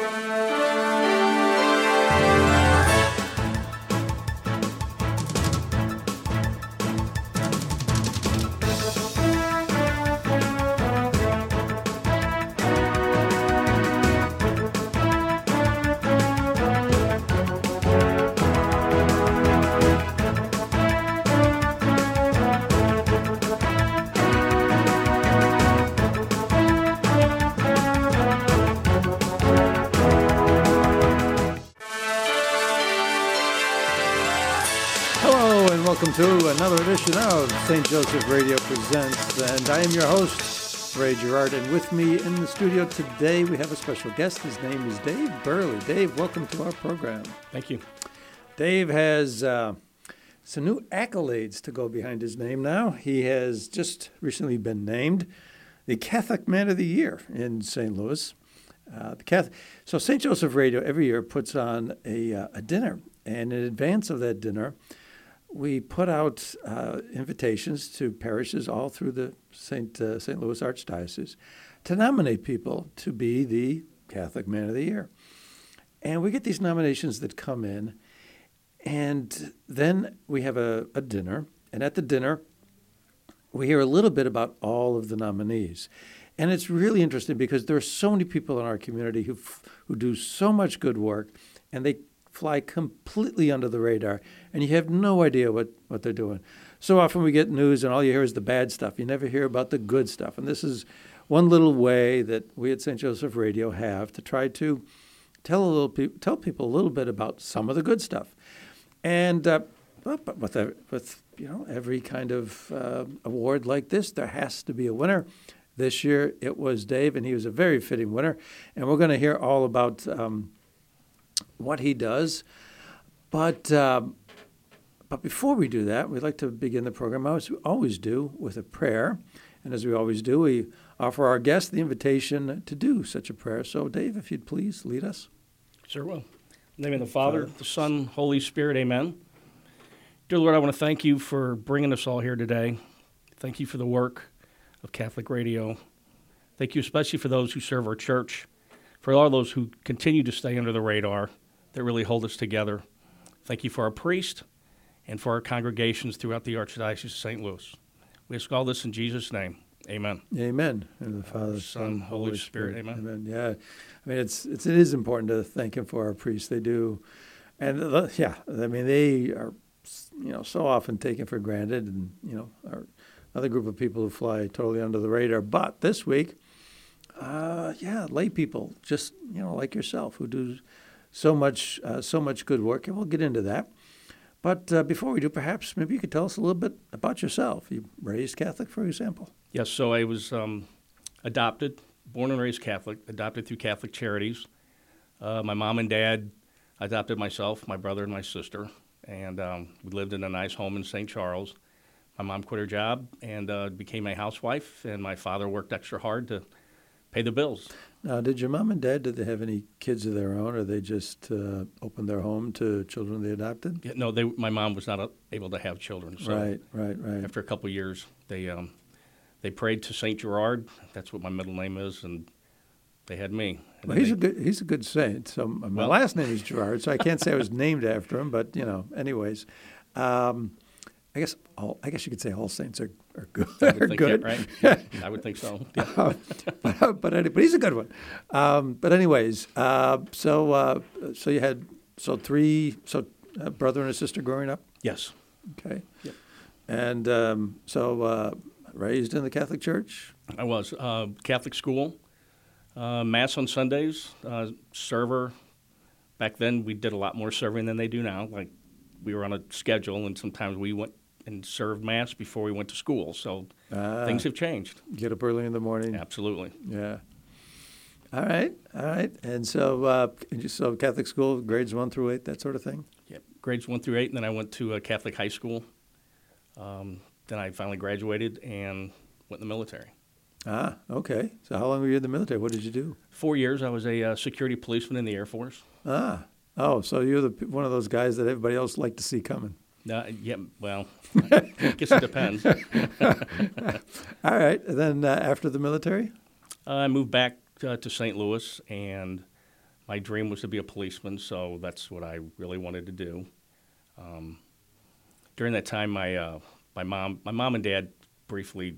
Hello to another edition of St. Joseph Radio Presents. And I am your host, Ray Gerard. And with me in the studio today, we have a special guest. His name is Dave Buehrle. Dave, welcome to our program. Thank you. Dave has uh, some new accolades to go behind his name now. He has just recently been named the Catholic Man of the Year in St. Louis. Uh, the Catholic, so St. Joseph Radio every year puts on a, uh, a dinner, and in advance of that dinner, we put out uh, invitations to parishes all through the St. Uh, St. Louis Archdiocese to nominate people to be the Catholic Man of the Year. And we get these nominations that come in, and then we have a, a dinner, and at the dinner, we hear a little bit about all of the nominees. And it's really interesting because there are so many people in our community who, who do so much good work, and they fly completely under the radar, and you have no idea what, what they're doing. So often we get news, and all you hear is the bad stuff. You never hear about the good stuff. And this is one little way that we at St. Joseph Radio have to try to tell a little pe- tell people a little bit about some of the good stuff. And uh, with, a, with you know every kind of uh, award like this, there has to be a winner. This year it was Dave, and he was a very fitting winner. And we're going to hear all about um, what he does. But um, but before we do that, we'd like to begin the program as we always do with a prayer. And as we always do, we offer our guests the invitation to do such a prayer. So, Dave, if you'd please lead us. Sure will. In the name of the Father, the Son, Holy Spirit, amen. Dear Lord, I want to thank you for bringing us all here today. Thank you for the work of Catholic Radio. Thank you especially for those who serve our church, for all those who continue to stay under the radar that really hold us together. Thank you for our priest and for our congregations throughout the Archdiocese of St. Louis. We ask all this in Jesus' name. Amen. Amen. And the Father, Son, Holy Spirit. Amen. Amen. Yeah, I mean it's, it's it is important to thank Him for our priests. They do, and uh, the, yeah, I mean they are, you know, so often taken for granted, and you know, are another group of people who fly totally under the radar. But this week, uh, yeah, lay people, just you know, like yourself, who do so much uh, so much good work, and we'll get into that. But uh, before we do, perhaps maybe you could tell us a little bit about yourself. You raised Catholic, for example. Yes, so I was um, adopted, born and raised Catholic, adopted through Catholic Charities. Uh, my mom and dad adopted myself, my brother, and my sister, and um, we lived in a nice home in St. Charles. My mom quit her job and uh, became a housewife, and my father worked extra hard to pay the bills. Now, did your mom and dad did they have any kids of their own, or they just uh, opened their home to children they adopted? Yeah, no, they, my mom was not able to have children. So right, right, right. After a couple of years, they um, they prayed to Saint Gerard. That's what my middle name is, and they had me. Well, he's they- a good he's a good saint. So my Well- last name is Gerard, so I can't say I was named after him. But you know, anyways, um, I guess all, I guess you could say all saints are, are good. I would think good. that, right? I would think so. Yeah. Uh, but, but, any- but he's a good one. Um, but anyways, uh, so uh, so you had so three so a brother and a sister growing up. Yes. Okay. Yep. And um, so uh, raised in the Catholic Church. I was uh, Catholic school, uh, mass on Sundays, uh, server. Back then, we did a lot more serving than they do now. Like we were on a schedule, and sometimes we went and served mass before we went to school. So Ah, things have changed. get up early in the morning. Absolutely. Yeah. All right. All right. And so, uh, so Catholic school, grades one through eight, that sort of thing. Yep. Grades one through eight, and then I went to a Catholic high school. Um, then I finally graduated and went in the military. Ah, okay. So how long were you in the military? What did you do? Four years, I was a uh, security policeman in the Air Force. Ah, oh, so you're the one of those guys that everybody else liked to see coming. Uh, yeah, well, I guess it depends. All right. Then uh, after the military. I moved back uh, to St. Louis, and my dream was to be a policeman, so that's what I really wanted to do. Um, during that time, my uh, my mom my mom and dad briefly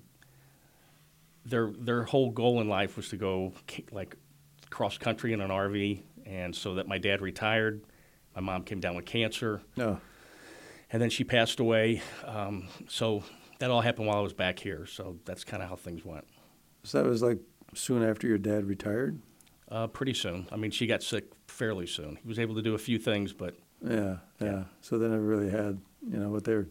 their their whole goal in life was to go like cross country in an RV, and so that my dad retired. My mom came down with cancer, No. And then she passed away. Um, so that all happened while I was back here. So that's kind of how things went. So that was like soon after your dad retired? Uh, pretty soon. I mean, she got sick fairly soon. He was able to do a few things, but Yeah, yeah. Yeah. So they never really had, you know, what they're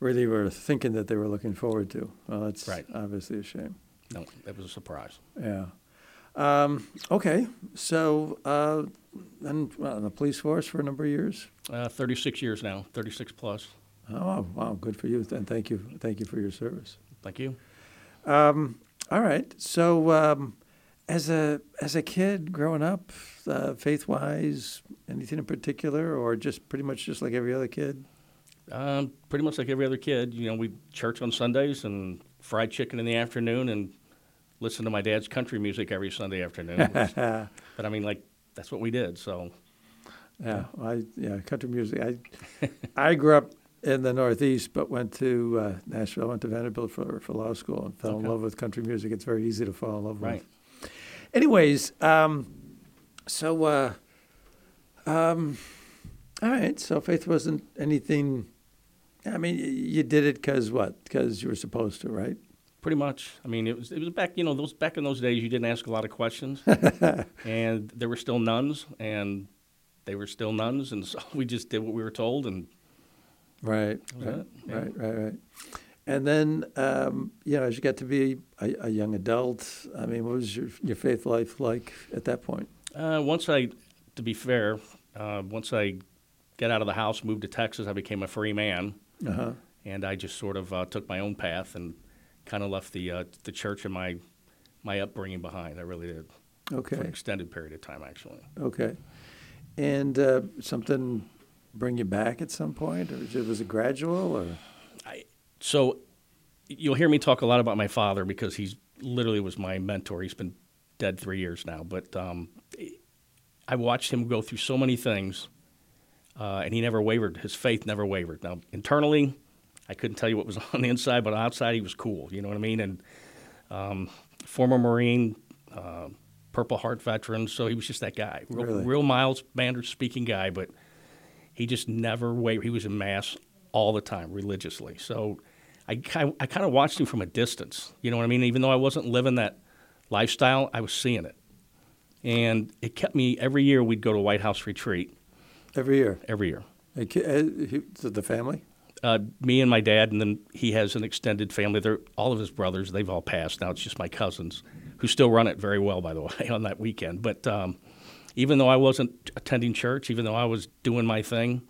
really were thinking that they were looking forward to. Well, that's Right. obviously a shame. no, it was a surprise. Yeah. Um, okay. So uh, then well, in the police force for a number of years. Uh, 36 years now, 36 plus. Oh wow, good for you. And thank you, thank you for your service. Thank you. Um, all right. So um, as a as a kid growing up, uh, faith wise, anything in particular, or just pretty much just like every other kid? Um, pretty much like every other kid, you know, we church on Sundays and fried chicken in the afternoon and listen to my dad's country music every Sunday afternoon. but I mean, like, that's what we did. So, yeah, I yeah, country music. I I grew up in the Northeast, but went to uh, Nashville. Went to Vanderbilt for for law school and fell in love with country music. It's very easy to fall in love right. with. Anyways, um, so uh, um, all right. So faith wasn't anything. I mean, you did it because what? Because you were supposed to, right? Pretty much. I mean, it was it was back. You know, those back in those days, you didn't ask a lot of questions, and there were still nuns, and they were still nuns, and so we just did what we were told, and Right, right, yeah. right, right, right. And then, um, you know, as you got to be a, a young adult, I mean, what was your your faith life like at that point? Uh, once I, to be fair, uh, once I got out of the house, moved to Texas, I became a free man, Uh huh. and I just sort of uh, took my own path and kind of left the uh, the church and my my upbringing behind. I really did for an extended period of time, actually. okay. And uh, something bring you back at some point, or was it, was it gradual, or So you'll hear me talk a lot about my father because he's literally was my mentor. He's been dead three years now, but um, I watched him go through so many things, uh, and he never wavered. His faith never wavered. Now internally, I couldn't tell you what was on the inside, but outside he was cool. You know what I mean? And um, former Marine, uh, Purple Heart veteran, so he was just that guy, real, Really? real Miles Manders speaking guy, but he just never wavered. He was in mass all the time, religiously. So I, ki- I kind of watched him from a distance. You know what I mean? Even though I wasn't living that lifestyle, I was seeing it. And it kept me, every year we'd go to White House retreat, every year? every year. Uh, he- the family? Uh, me and my dad, and then he has an extended family. They're, all of his brothers, they've all passed. Now it's just my cousins, who still run it very well, by the way, on that weekend. But um, even though I wasn't attending church, even though I was doing my thing,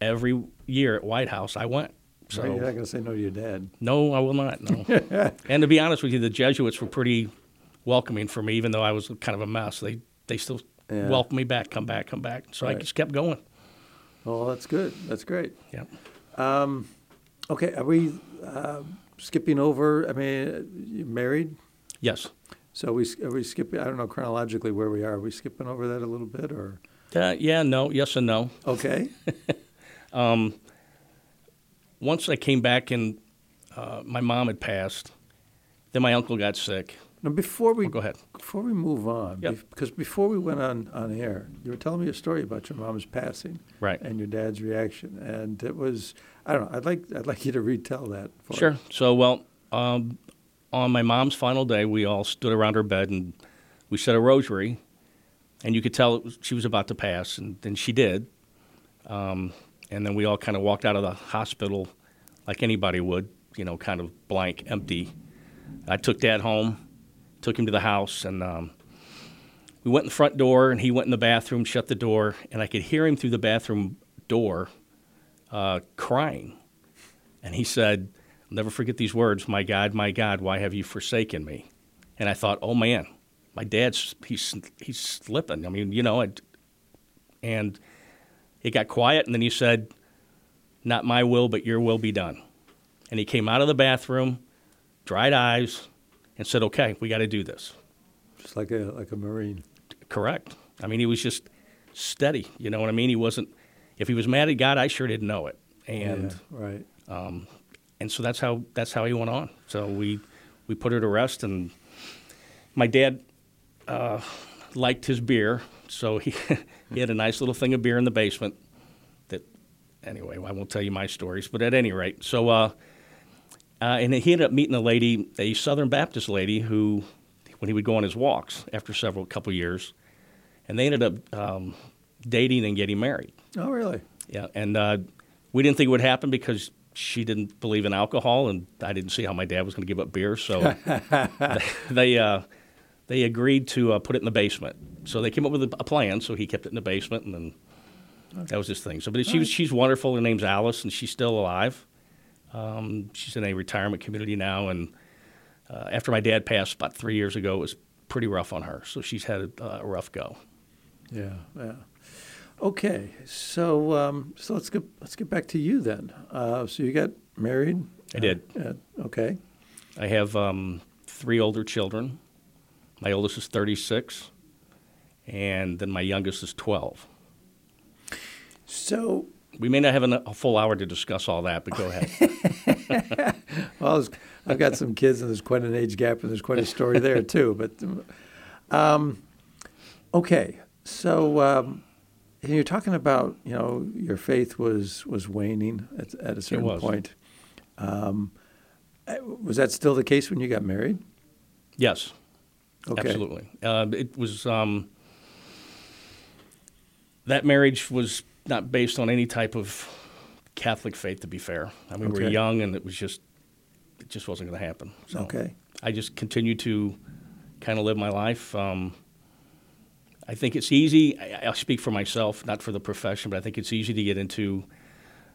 every year at White House I went. So Right? You're not going to say no to your dad. No, I will not. No. and to be honest with you, the Jesuits were pretty welcoming for me, even though I was kind of a mess. They they still Yeah. welcomed me back, come back, come back. So I just kept going. Oh, that's good. That's great. Yeah. Okay, are we uh, skipping over? I mean, you married? Yes. So we are we skipping? I don't know chronologically where we are. Are we skipping over that a little bit, or Uh, yeah. No. Yes and no. okay? Once I came back and uh, my mom had passed, then my uncle got sick. Now before we Oh, go ahead. before we move on, Yep. because before we went on on air, you were telling me a story about your mom's passing, Right. And your dad's reaction, and it was I don't know. I'd like I'd like you to retell that. For Sure. us. So, well, um, on my mom's final day, we all stood around her bed and we said a rosary, and you could tell it was, she was about to pass, and then she did. Um, and then we all kind of walked out of the hospital like anybody would, you know, kind of blank, empty. I took Dad home, took him to the house, and um, we went in the front door, and he went in the bathroom, shut the door, and I could hear him through the bathroom door uh, crying. And he said, I'll never forget these words, My God, my God, why have you forsaken me? And I thought, oh man, my dad's, he's, he's slipping. I mean, you know, and it got quiet, and then he said, Not my will, but your will be done. And he came out of the bathroom, dried eyes, and said, Okay, we got to do this. just like a like a marine. Correct. I mean, he was just steady. You know what I mean? He wasn't. If he was mad at God, I sure didn't know it. And yeah, right. um, and so that's how that's how he went on. So we we put her to rest, and my dad uh, liked his beer, so he he had a nice little thing of beer in the basement. That anyway, I won't tell you my stories, but at any rate, so uh, uh, and he ended up meeting a lady, a Southern Baptist lady, who when he would go on his walks after several couple years, and they ended up um, dating and getting married. Oh, really? Yeah, and uh, we didn't think it would happen because she didn't believe in alcohol, and I didn't see how my dad was going to give up beer. So they uh, they agreed to uh, put it in the basement. So they came up with a, plan. So he kept it in the basement, and then that was his thing. So, but she was, she's wonderful. Her name's Alice, and she's still alive. Um, she's in a retirement community now, and uh, after my dad passed about three years ago, it was pretty rough on her. So she's had a, a rough go. Yeah, yeah. Okay, so um, so let's get let's get back to you then. Uh, so you got married. I did. Uh, okay. I have um, three older children. My oldest is 36, and then my youngest is 12. So We may not have an- a full hour to discuss all that, but go ahead. Well, I've got some kids, and there's quite an age gap, and there's quite a story there too. But um, okay, so um, you're talking about you know your faith was was waning at, at a certain point. Um, uh, was that still the case when you got married? yes, Okay. absolutely. Uh, it was um, that marriage was not based on any type of Catholic faith. To be fair, I mean we were young, and it was just it just wasn't going to happen. So Okay. I just continue to kind of live my life. Um, I think it's easy. I, I'll speak for myself, not for the profession, but I think it's easy to get into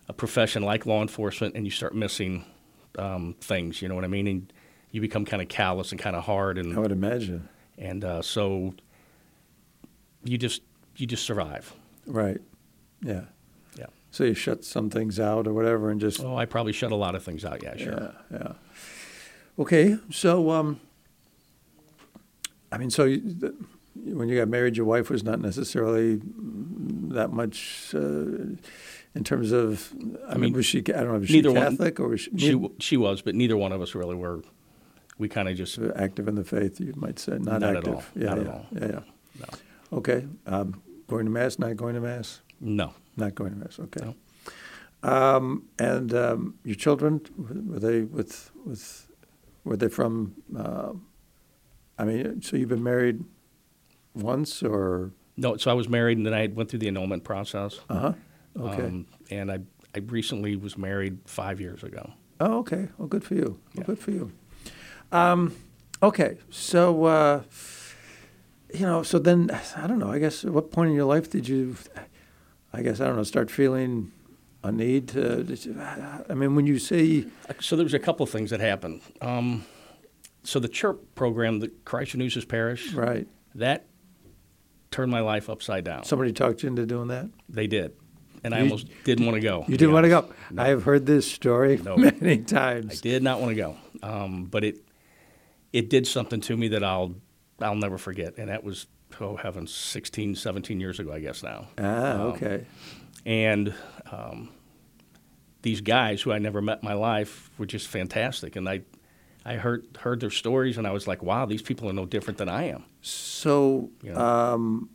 a profession like law enforcement and you start missing um, things. You know what I mean? And you become kind of callous and kind of hard, And I would imagine. and uh, so you just you just survive. Right. Yeah. Yeah. So you shut some things out or whatever, and just Oh, I probably shut a lot of things out. Yeah, sure. Yeah, yeah. Okay, so um, I mean, so you, the, when you got married, your wife was not necessarily that much uh, in terms of. I, mean, mean, was she? I don't know. Was she neither one- Catholic or was she, She she was, but neither one of us really were. We kind of just active in the faith? You might say not, Not at active. all. Yeah, Not yeah, at all. yeah, yeah. no, Okay, um, going to mass, not going to mass, no. not going to mass. Okay. No. Um, and um, your children were they with with were they from? Uh, I mean, so you've been married once or? No, so I was married, and then I went through the annulment process. Uh huh. Okay. Um, and I, I recently was married five years ago. oh, okay. Well, good for you. Well, Yeah. good for you. Um, okay, so uh, you know, so then I don't know. I guess at what point in your life did you? I guess I don't know. Start feeling a need to. I mean, when you say So there was a couple of things that happened. Um, so the CHIRP program, the Christ Renews Parish, right, that turned my life upside down. somebody talked you into doing that. they did, and I almost didn't want to go. You didn't want to go. No. I have heard this story No. many times. I did not want to go, um, but it it did something to me that I'll I'll never forget, and that was oh heavens, 16, 17 years ago, I guess now. Ah, Um, okay. And um, these guys who I never met in my life were just fantastic, and I I heard heard their stories, and I was like, wow, these people are no different than I am. So, Yeah. um,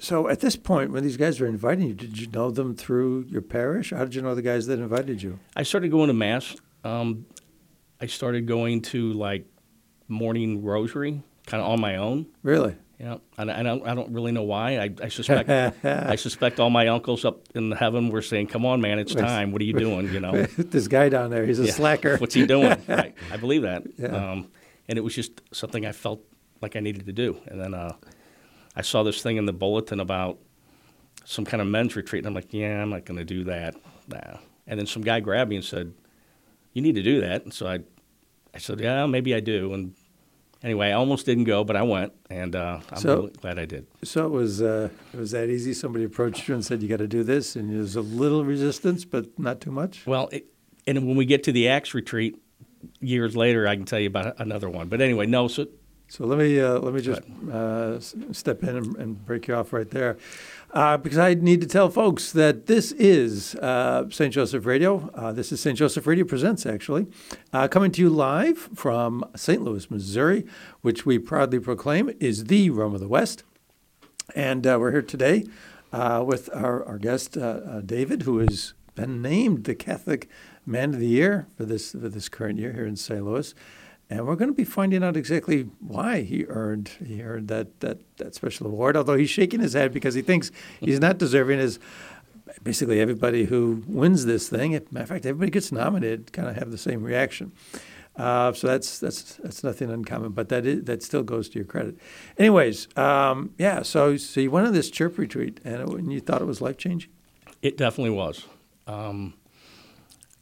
so at this point, when these guys were inviting you, did you know them through your parish? How did you know the guys that invited you? I started going to mass. Um, I started going to like morning rosary, kind of on my own. Really? Yeah, and I don't, I don't really know why. I, I suspect, I suspect all my uncles up in heaven were saying, "Come on, man, it's time. What are you doing?" You know, this guy down there, he's a Yeah. slacker. What's he doing? right. I believe that. Yeah. Um, and it was just something I felt like I needed to do. And then uh, I saw this thing in the bulletin about some kind of men's retreat, and I'm like, "Yeah, I'm not going to do that." Nah. And then some guy grabbed me and said, "You need to do that." And so I, I said, "Yeah, maybe I do." And anyway, I almost didn't go, but I went, and uh, I'm So- really glad I did. So it was uh, it was that easy. Somebody approached you and said, "You got to do this," and there's a little resistance, but not too much. Well, it, and when we get to the ACTS retreat years later, I can tell you about another one. But anyway, no. So, So let me uh, let me just uh, step in and, and, break you off right there, uh, because I need to tell folks that this is uh, St. Joseph Radio. Uh, this is St. Joseph Radio presents actually, uh, coming to you live from St. Louis, Missouri, which we proudly proclaim is the Rome of the West, and we're here today with our our guest David, who has been named the Catholic Man of the Year for this for this current year here in St. Louis and we're going to be finding out exactly why he earned he earned that that that special award. Although he's shaking his head because he thinks he's not deserving. As basically everybody who wins this thing, matter of fact, everybody gets nominated, kind of have the same reaction. Uh, so that's that's that's nothing uncommon, but that is, that still goes to your credit. Anyways, um, yeah. So so you went on this church retreat, and, it, and you thought it was life changing. It definitely was. Um,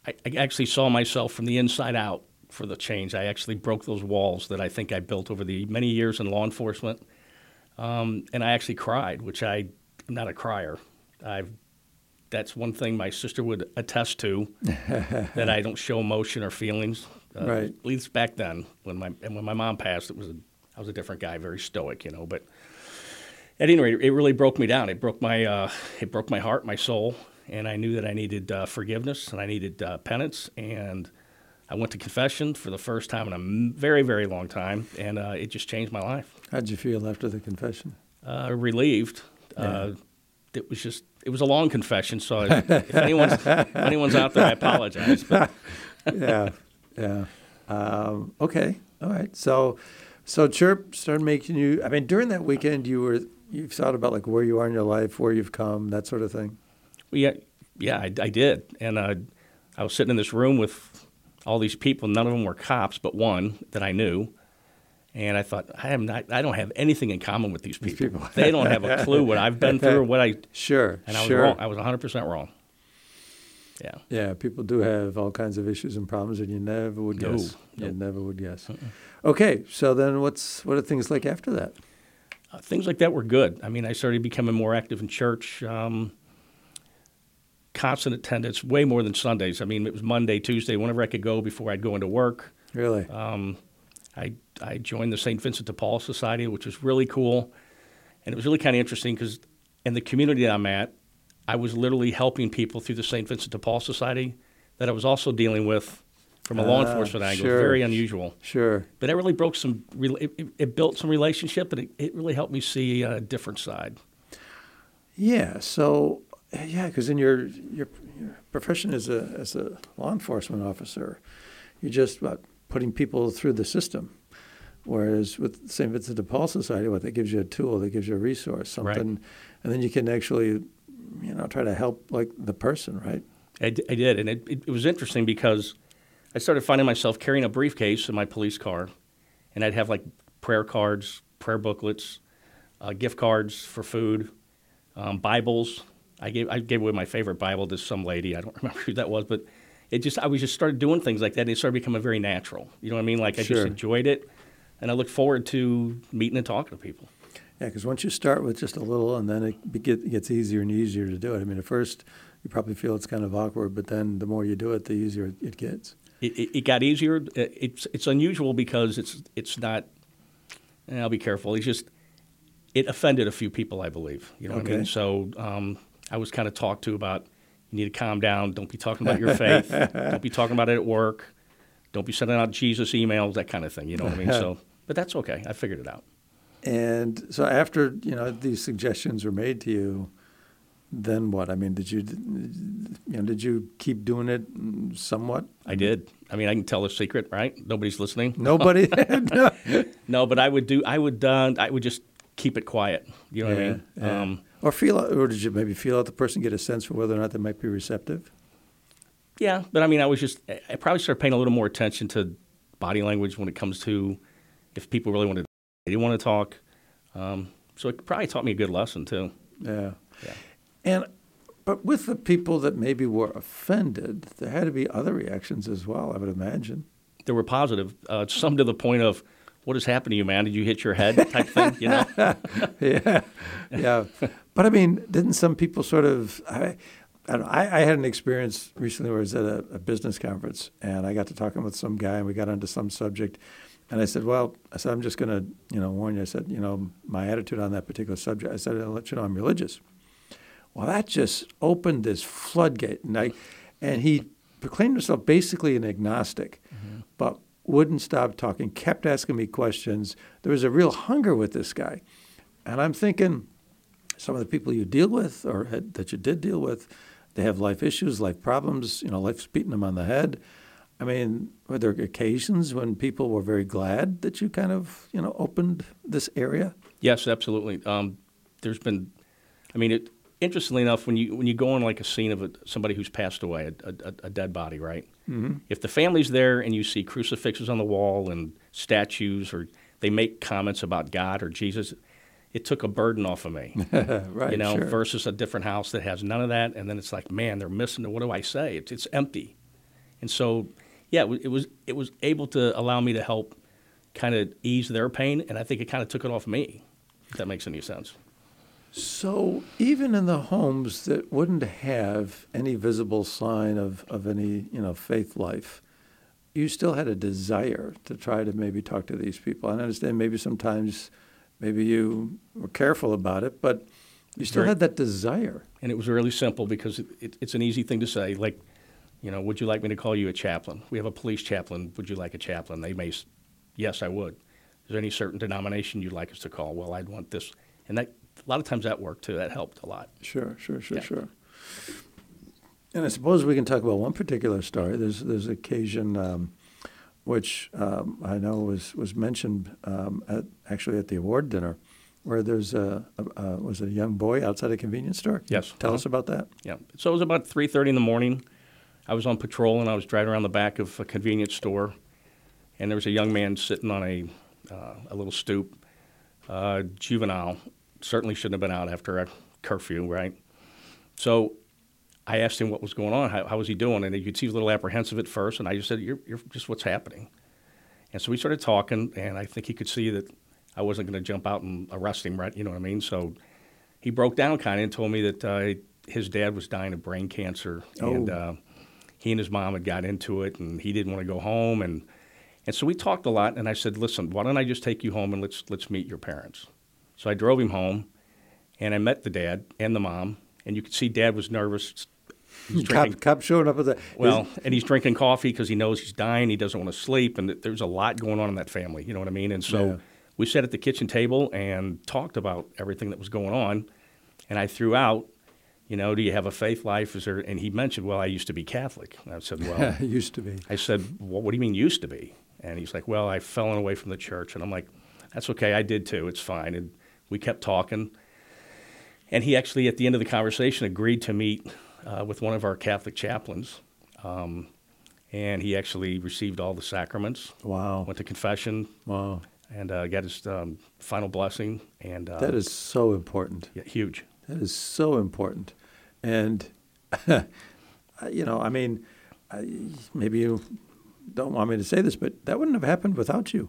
I, I actually saw myself from the inside out for the change. I actually broke those walls that I think I built over the many years in law enforcement, um, and I actually cried, which I, am not a crier. I've that's one thing my sister would attest to that I don't show emotion or feelings. Uh, right. At least back then, when my and when my mom passed, it was a, I was a different guy, very stoic, you know. But at any rate, it really broke me down. It broke my uh, it broke my heart, my soul, and I knew that I needed uh, forgiveness and I needed uh, penance and I went to confession for the first time in a very, very long time, and uh, it just changed my life. How'd you feel after the confession? Uh, relieved. Yeah. Uh, it was just it was a long confession, so if anyone's if anyone's out there, I apologize. But yeah, yeah. Um, okay, all right. So, so chirp started making you. I mean, during that weekend, you were you thought about like where you are in your life, where you've come, that sort of thing. Well, yeah, yeah, I, I did, and uh, I was sitting in this room with all these people. None of them were cops, but one that I knew. And I thought, I am not. I don't have anything in common with these people. These people. they don't have a clue what I've been through or what I. Sure. And I was sure. wrong. I was 100 percent wrong. Yeah. Yeah. People do have all kinds of issues and problems, and you never would no, guess. No. You never would guess. Uh-uh. Okay. So then, what's what are things like after that? Uh, things like that were good. I mean, I started becoming more active in church. Um, constant attendance, way more than Sundays. I mean, it was Monday, Tuesday, whenever I could go before I'd go into work. Really? Um, I, I joined the St. Vincent de Paul Society, which was really cool. And it was really kind of interesting because in the community that I'm at, I was literally helping people through the St. Vincent de Paul Society that I was also dealing with from a uh, law ah, enforcement angle. Sure. Very unusual. Sure. But it really broke some, it, it, built some relationship, but it, it really helped me see a different side. Yeah. So yeah, because in your, your, your profession as a as a law enforcement officer, you're just about putting people through the system. Whereas with St. Vincent de Paul Society, what that gives you a tool, that gives you a resource, something, right. and then you can actually, you know, try to help like the person, right? I, d- I did, and it, it, it was interesting because I started finding myself carrying a briefcase in my police car, and I'd have like prayer cards, prayer booklets, uh, gift cards for food, um, Bibles, I gave I gave away my favorite Bible to some lady. I don't remember who that was, but it just I was just started doing things like that. And it started becoming very natural. You know what I mean? Like I sure. just enjoyed it, and I look forward to meeting and talking to people. Yeah, because once you start with just a little, and then it gets easier and easier to do it. I mean, at first you probably feel it's kind of awkward, but then the more you do it, the easier it gets. It, it, it got easier. It's it's unusual because it's it's not. I'll be careful. It's just it offended a few people, I believe. You know okay. what I mean? So um, I was kind of talked to about you need to calm down. Don't be talking about your faith. Don't be talking about it at work. Don't be sending out Jesus emails, that kind of thing. You know what I mean? So, but that's okay. I figured it out. And so after you know these suggestions were made to you, then what? I mean, did you you know did you keep doing it somewhat? I did. I mean, I can tell a secret, right? Nobody's listening. Nobody. no. no, but I would do. I would. Uh, I would just keep it quiet. You know yeah, what I mean? Yeah. Um, or feel, or did you maybe feel out the person, get a sense for whether or not they might be receptive? Yeah, but I mean, I was just, I probably started paying a little more attention to body language when it comes to if people really wanted, they didn't want to talk. Um, so it probably taught me a good lesson too. Yeah. Yeah. And, but with the people that maybe were offended, there had to be other reactions as well, I would imagine. There were positive, uh, some to the point of, what has happened to you, man? Did you hit your head? Type thing, you know? yeah, yeah. But I mean, didn't some people sort of? I, I, know, I, I had an experience recently where I was at a, a, business conference and I got to talking with some guy and we got onto some subject, And I said, well, I said, I'm just going to, you know, warn you. I said, you know, my attitude on that particular subject. I said, I'll let you know I'm religious. Well, that just opened this floodgate, and I, and he proclaimed himself basically an agnostic, mm-hmm. but wouldn't stop talking, kept asking me questions. There was a real hunger with this guy, and I'm thinking, some of the people you deal with or had, that you did deal with, they have life issues, life problems. You know, life's beating them on the head. I mean, were there occasions when people were very glad that you kind of, you know, opened this area? Yes, absolutely. Um, there's been, I mean, it, interestingly enough, when you when you go on like a scene of a, somebody who's passed away, a, a, a dead body, right? Mm-hmm. If the family's there and you see crucifixes on the wall and statues, or they make comments about God or Jesus, it took a burden off of me. right. You know, sure. versus a different house that has none of that, and then it's like, man, they're missing. What do I say? It's it's empty, and so yeah, it was it was able to allow me to help kind of ease their pain, and I think it kind of took it off me. If that makes any sense. So even in the homes that wouldn't have any visible sign of, of any you know faith life, you still had a desire to try to maybe talk to these people. And I understand maybe sometimes maybe you were careful about it, but you still had that desire. And it was really simple because it, it, it's an easy thing to say. Like you know, would you like me to call you a chaplain? We have a police chaplain. Would you like a chaplain? They may, yes, I would. Is there any certain denomination you'd like us to call? Well, I'd want this. And that, a lot of times that worked too. That helped a lot. Sure, sure, sure, yeah. sure. And I suppose we can talk about one particular story. There's there's occasion um, which um, I know was was mentioned um, at actually at the award dinner, where there's a, a, a, was a young boy outside a convenience store. Yes. Tell uh-huh. us about that. Yeah. So it was about three thirty in the morning. I was on patrol and I was driving around the back of a convenience store, and there was a young man sitting on a uh, a little stoop, uh, juvenile. Certainly shouldn't have been out after a curfew, right? So I asked him what was going on. How, how was he doing? And you could see he was a little apprehensive at first. And I just said, you're, you're just what's happening. And so we started talking, and I think he could see that I wasn't going to jump out and arrest him, right? You know what I mean? So he broke down kind of and told me that uh, his dad was dying of brain cancer. Oh. And uh, he and his mom had got into it, and he didn't want to go home, and and so we talked a lot. And I said, "Listen, why don't I just take you home and let's let's meet your parents?" So I drove him home, and I met the dad and the mom, and you could see dad was nervous. He's drinking, cop, cop showing up at the well, and he's drinking coffee because he knows he's dying. He doesn't want to sleep, and there's a lot going on in that family. You know what I mean? And so yeah. we sat at the kitchen table and talked about everything that was going on. And I threw out you know, do you have a faith life? Is there? And he mentioned, well, I used to be Catholic. And I said, well, used to be. I said, well, what do you mean used to be? And he's like, well, I fell away from the church. And I'm like, that's okay. I did too. It's fine. And we kept talking. And he actually, at the end of the conversation, agreed to meet uh, with one of our Catholic chaplains. Um, and he actually received all the sacraments. Wow. Went to confession. Wow. And uh, got his um, final blessing. And uh, that is so important. Yeah, huge. That is so important. And, you know, I mean, maybe you don't want me to say this, but that wouldn't have happened without you.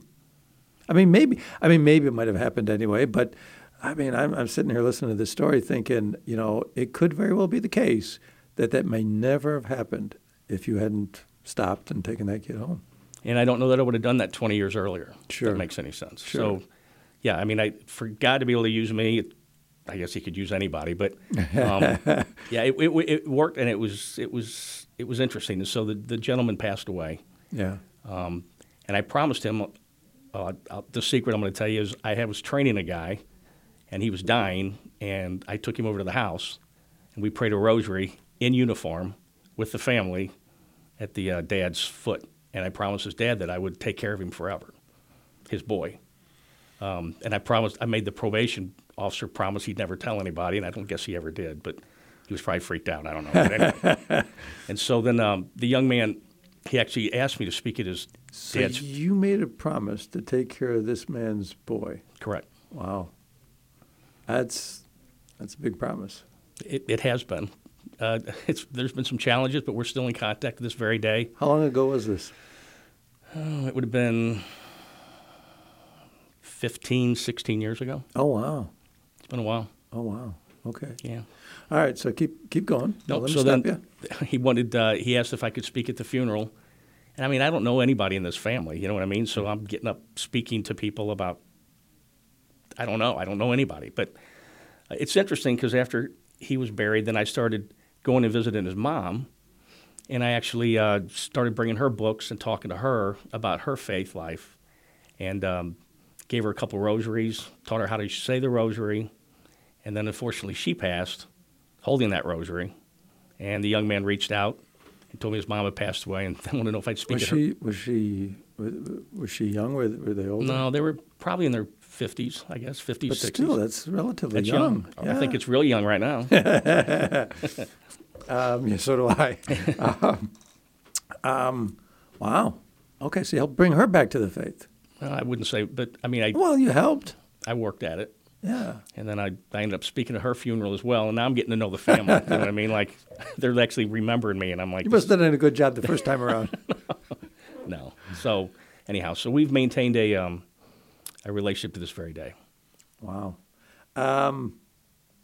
I mean, maybe, I mean, maybe it might have happened anyway, but I mean, I'm, I'm sitting here listening to this story thinking, you know, it could very well be the case that that may never have happened if you hadn't stopped and taken that kid home. And I don't know that I would have done that 20 years earlier. Sure. If that makes any sense. Sure. So, yeah, I mean, I, for God to be able to use me, I guess he could use anybody, but um, yeah, it, it, it, worked, and it was it was it was interesting. And so the, the gentleman passed away. Yeah. Um, and I promised him uh, uh, the secret I'm going to tell you is I was training a guy, and he was dying, and I took him over to the house, and we prayed a rosary in uniform with the family at the uh, dad's foot, and I promised his dad that I would take care of him forever, his boy. Um, and I promised I made the probation officer promise he'd never tell anybody, and I don't guess he ever did, but he was probably freaked out. I don't know. Anyway. and so then um, the young man, he actually asked me to speak at his so dad's. you made a promise to take care of this man's boy. Correct. Wow. That's that's a big promise. It, it has been. Uh, there's been some challenges, but we're still in contact this very day. How long ago was this? Oh, it would have been 15, 16 years ago. Oh, wow It's been a while. Oh wow. Okay. Yeah. All right. So keep keep going. No, so then you. he wanted. Uh, he asked if I could speak at the funeral, And I mean, I don't know anybody in this family, you know what I mean? So I'm getting up speaking to people about, I don't know, I don't know anybody. But it's interesting because after he was buried, then I started going and visiting his mom. And I actually uh, started bringing her books and talking to her about her faith life. And um, gave her a couple rosaries, taught her how to say the rosary. And then unfortunately, she passed holding that rosary. And the young man reached out and told me his mom had passed away, and I wanted to know if I'd speak Was to her. she was she was she young? Were, were they older? No, they were probably in their 50s, I guess, 50s, but 60s. still, that's relatively That's young. young. I think it's really young right now. Um, yeah, so do I. um, um, wow. Okay, so you helped bring her back to the faith. Well, I wouldn't say, but I mean, I, Well, you helped. I worked at it. Yeah. And then I, I ended up speaking at her funeral as well. And now I'm getting to know the family. you know what I mean? Like, they're actually remembering me. And I'm like, You must have done a good job the first time around. no. So, anyhow, so we've maintained a, um, a relationship to this very day. wow. Um,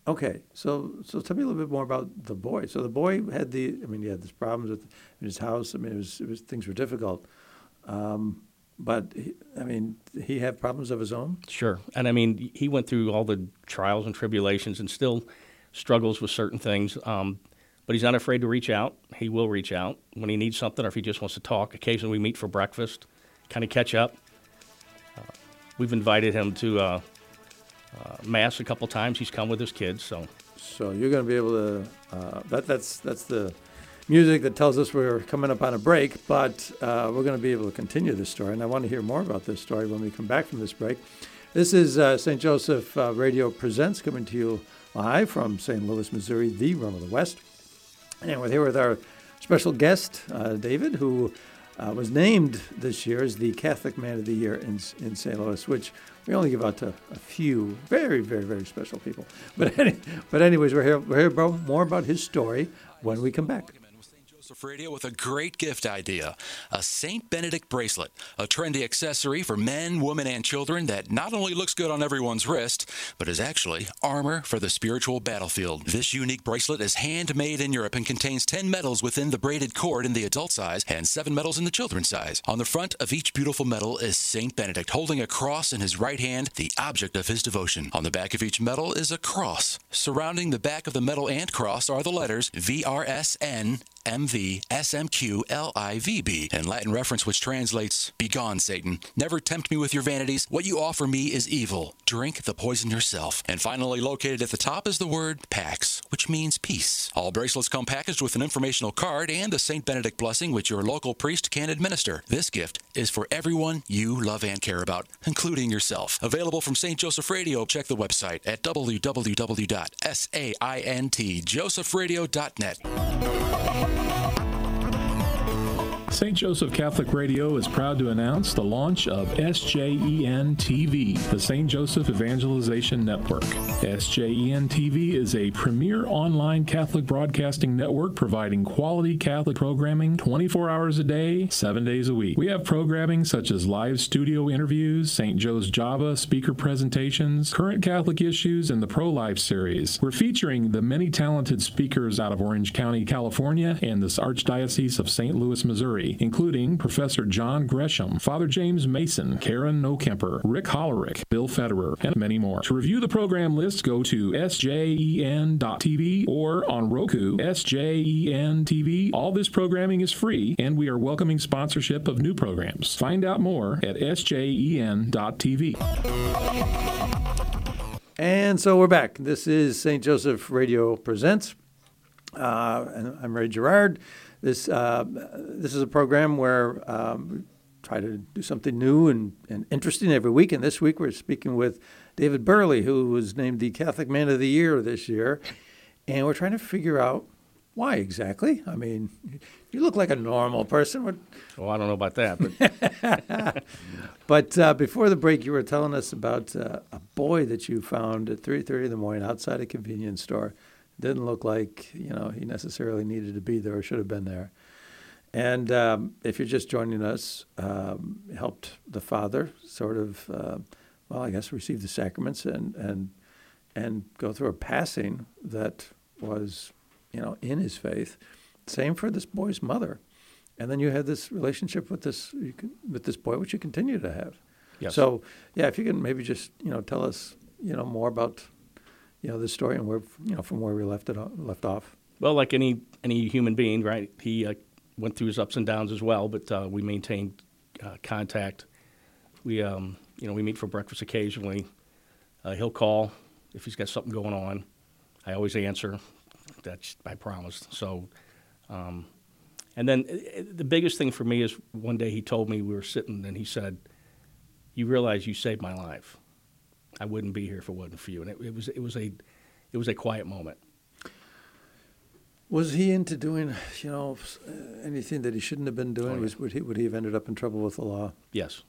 okay, so so tell me a little bit more about the boy. So the boy had the. I mean, he had these problems with in his house. I mean, it was, it was things were difficult. Um, but he, I mean, he had problems of his own. Sure. And I mean, he went through all the trials and tribulations and still struggles with certain things. Um, but he's not afraid to reach out. He will reach out when he needs something or if he just wants to talk. Occasionally we meet for breakfast, kind of catch up. We've invited him to uh, uh, Mass a couple times. He's come with his kids. So, So you're going to be able to. Uh, that that's that's the music that tells us we're coming up on a break, but uh, we're going to be able to continue this story, and I want to hear more about this story when we come back from this break. This is uh, St. Joseph uh, Radio Presents coming to you live from St. Louis, Missouri, the Rome of the West, and we're here with our special guest, uh, David, who. Uh, was named this year as the Catholic Man of the Year in, in St. Louis, which we only give out to a few very, very, very special people. But, any, but anyways, we're here, we're here about, more about his story when we come back. Joseph Radio with a great gift idea a St. Benedict bracelet, a trendy accessory for men, women, and children that not only looks good on everyone's wrist, but is actually armor for the spiritual battlefield. This unique bracelet is handmade in Europe and contains 10 medals within the braided cord in the adult size and 7 medals in the children's size. On the front of each beautiful medal is St. Benedict holding a cross in his right hand, the object of his devotion. On the back of each medal is a cross. Surrounding the back of the medal and cross are the letters VRSN MVSMQLIVB, in Latin reference which translates, Begone, Satan. Never tempt me with your vanities. What you offer me is evil. Drink the poison yourself. And finally, located at the top is the word Pax, which means peace. All bracelets come packaged with an informational card and the St. Benedict blessing, which your local priest can administer. This gift is for everyone you love and care about, including yourself. Available from St. Joseph Radio. Check the website at www.saintjosephradio.net. St. Joseph Catholic Radio is proud to announce the launch of SJEN TV, the St. Joseph Evangelization Network. SJEN TV is a premier online Catholic broadcasting network providing quality Catholic programming 24 hours a day, 7 days a week. We have programming such as live studio interviews, St. Joe's Java speaker presentations, current Catholic issues, and the Pro Life series. We're featuring the many talented speakers out of Orange County, California, and this Archdiocese of St. Louis, Missouri including Professor John Gresham, Father James Mason, Karen Nokemper, Rick Hollerick, Bill Federer, and many more. To review the program list, go to sjen.tv or on Roku, SJEN TV. All this programming is free, and we are welcoming sponsorship of new programs. Find out more at sjen.tv. And so we're back. This is St. Joseph Radio Presents. Uh, and I'm Ray Gerard. This, uh, this is a program where um, we try to do something new and, and interesting every week. And this week we're speaking with David Buehrle, who was named the Catholic Man of the Year this year. And we're trying to figure out why exactly. I mean, you look like a normal person. What- well, I don't know about that, but But uh, before the break, you were telling us about uh, a boy that you found at 3:30 in the morning outside a convenience store. Didn't look like you know he necessarily needed to be there or should have been there. And um, if you're just joining us, um, helped the father sort of, uh, well, I guess receive the sacraments and and and go through a passing that was, you know, in his faith. Same for this boy's mother. and then you had this relationship with this you can, with this boy, which you continue to have. Yes. So yeah, if you can maybe just you know tell us you know more about you know this story and where you know from where we left it o- left off. Well, like any any human being, right? He uh, went through his ups and downs as well, but uh, we maintained uh, contact. We, um, you know, we meet for breakfast occasionally. Uh, he'll call if he's got something going on. I always answer. That's I promised. So, um, and then uh, the biggest thing for me is one day he told me we were sitting and he said, "You realize you saved my life. I wouldn't be here if it wasn't for you." And it, it was it was a it was a quiet moment. Was he into doing you know uh, anything that he shouldn't have been doing? Oh, yeah. Was would he would he have ended up in trouble with the law? Yes.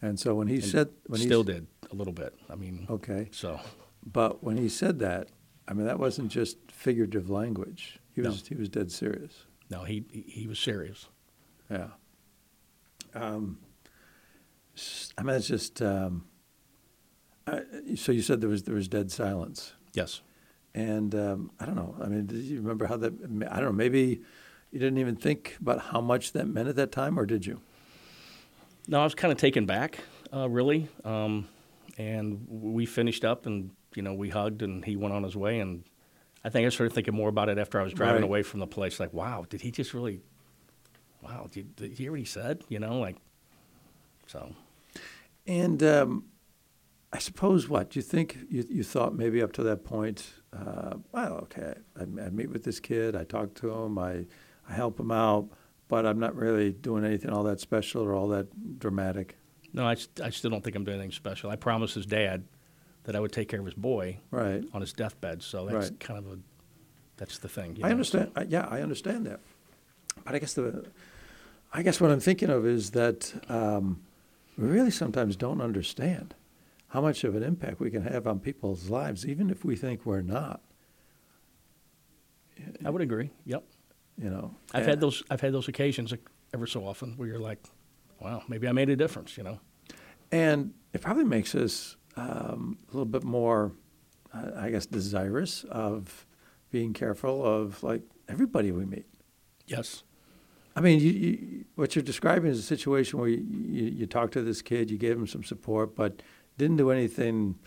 And so when he And said when he still did a little bit. I mean, okay, so but when he said that, I mean that wasn't just figurative language. He No. was he was dead serious. no, he he- was serious. Yeah. Um, I mean, it's just. Um, I, so you said there was there was dead silence, Yes. and um, I don't know. I mean, do you remember how that? I don't know. Maybe you didn't even think about how much that meant at that time, or did you? No, I was kind of taken back, uh, really. Um, and we finished up, and you know, we hugged, and he went on his way. And I think I started thinking more about it after I was driving Right. away from the place. Like, wow, did he just really? Wow, did, did you hear what he said? You know, like, so And um, I suppose what you think you you thought maybe up to that point. Uh, well, okay, I, I meet with this kid. I talk to him. I I help him out, but I'm not really doing anything all that special or all that dramatic. no, I, I still don't think I'm doing anything special. I promised his dad that I would take care of his boy Right. on his deathbed. So that's Right. kind of a that's the thing. you I know, understand. I, yeah, I understand that. But I guess the, I guess what I'm thinking of is that um, we really sometimes don't understand how much of an impact we can have on people's lives, even if we think we're not. I would agree. Yep. You know, I've had those. I've had those occasions ever so often where you're like, "Wow, maybe I made a difference." You know. and it probably makes us um, a little bit more, uh, I guess, desirous of being careful of like everybody we meet. Yes. I mean, you, you, what you're describing is a situation where you, you, talked to this kid, you gave him some support, but didn't do anything.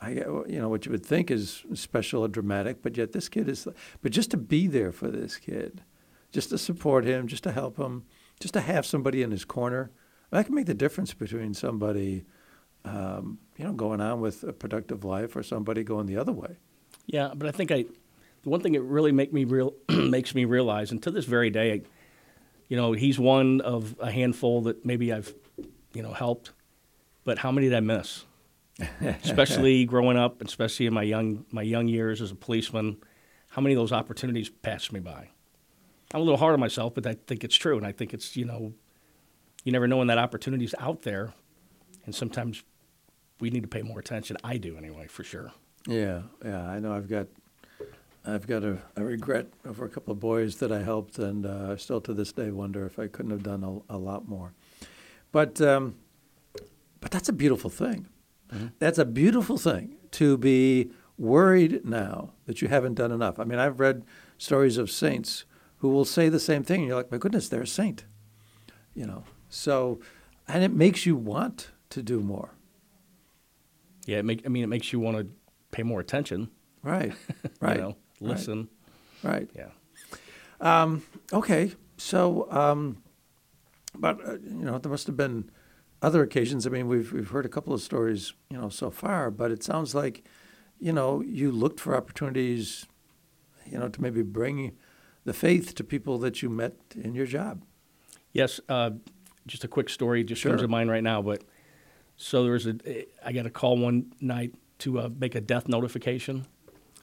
I, you know, what you would think is special or dramatic, but yet this kid is. But just to be there for this kid, just to support him, just to help him, just to have somebody in his corner, that can make the difference between somebody, um, you know, going on with a productive life or somebody going the other way. Yeah, but I think I, the one thing that really make me real makes me realize, and to this very day, you know, he's one of a handful that maybe I've, you know, helped, but how many did I miss? especially growing up, especially in my young my young years as a policeman, how many of those opportunities passed me by? I'm a little hard on myself, but I think it's true, and I think it's you know, you never know when that opportunity's out there, and sometimes we need to pay more attention. I do anyway, for sure. Yeah, yeah. I know. I've got, I've got a, a regret over a couple of boys that I helped, and uh, I still to this day wonder if I couldn't have done a, a lot more. But, um, but that's a beautiful thing. That's a beautiful thing to be worried now that you haven't done enough. I mean, I've read stories of saints who will say the same thing, and you're like, my goodness, they're a saint. You know. So, and it makes you want to do more. Yeah, it make, I mean, it makes you want to pay more attention. Right. Right. You know, right, listen. Right. Yeah. Um, okay, so, um, but uh, you know, there must have been other occasions. I mean, we've we've heard a couple of stories, you know, so far, but it sounds like, you know, you looked for opportunities, you know, to maybe bring the faith to people that you met in your job. Yes. Uh, just a quick story just Sure. comes to mind right now. But so there was a, I got a call one night to uh, make a death notification.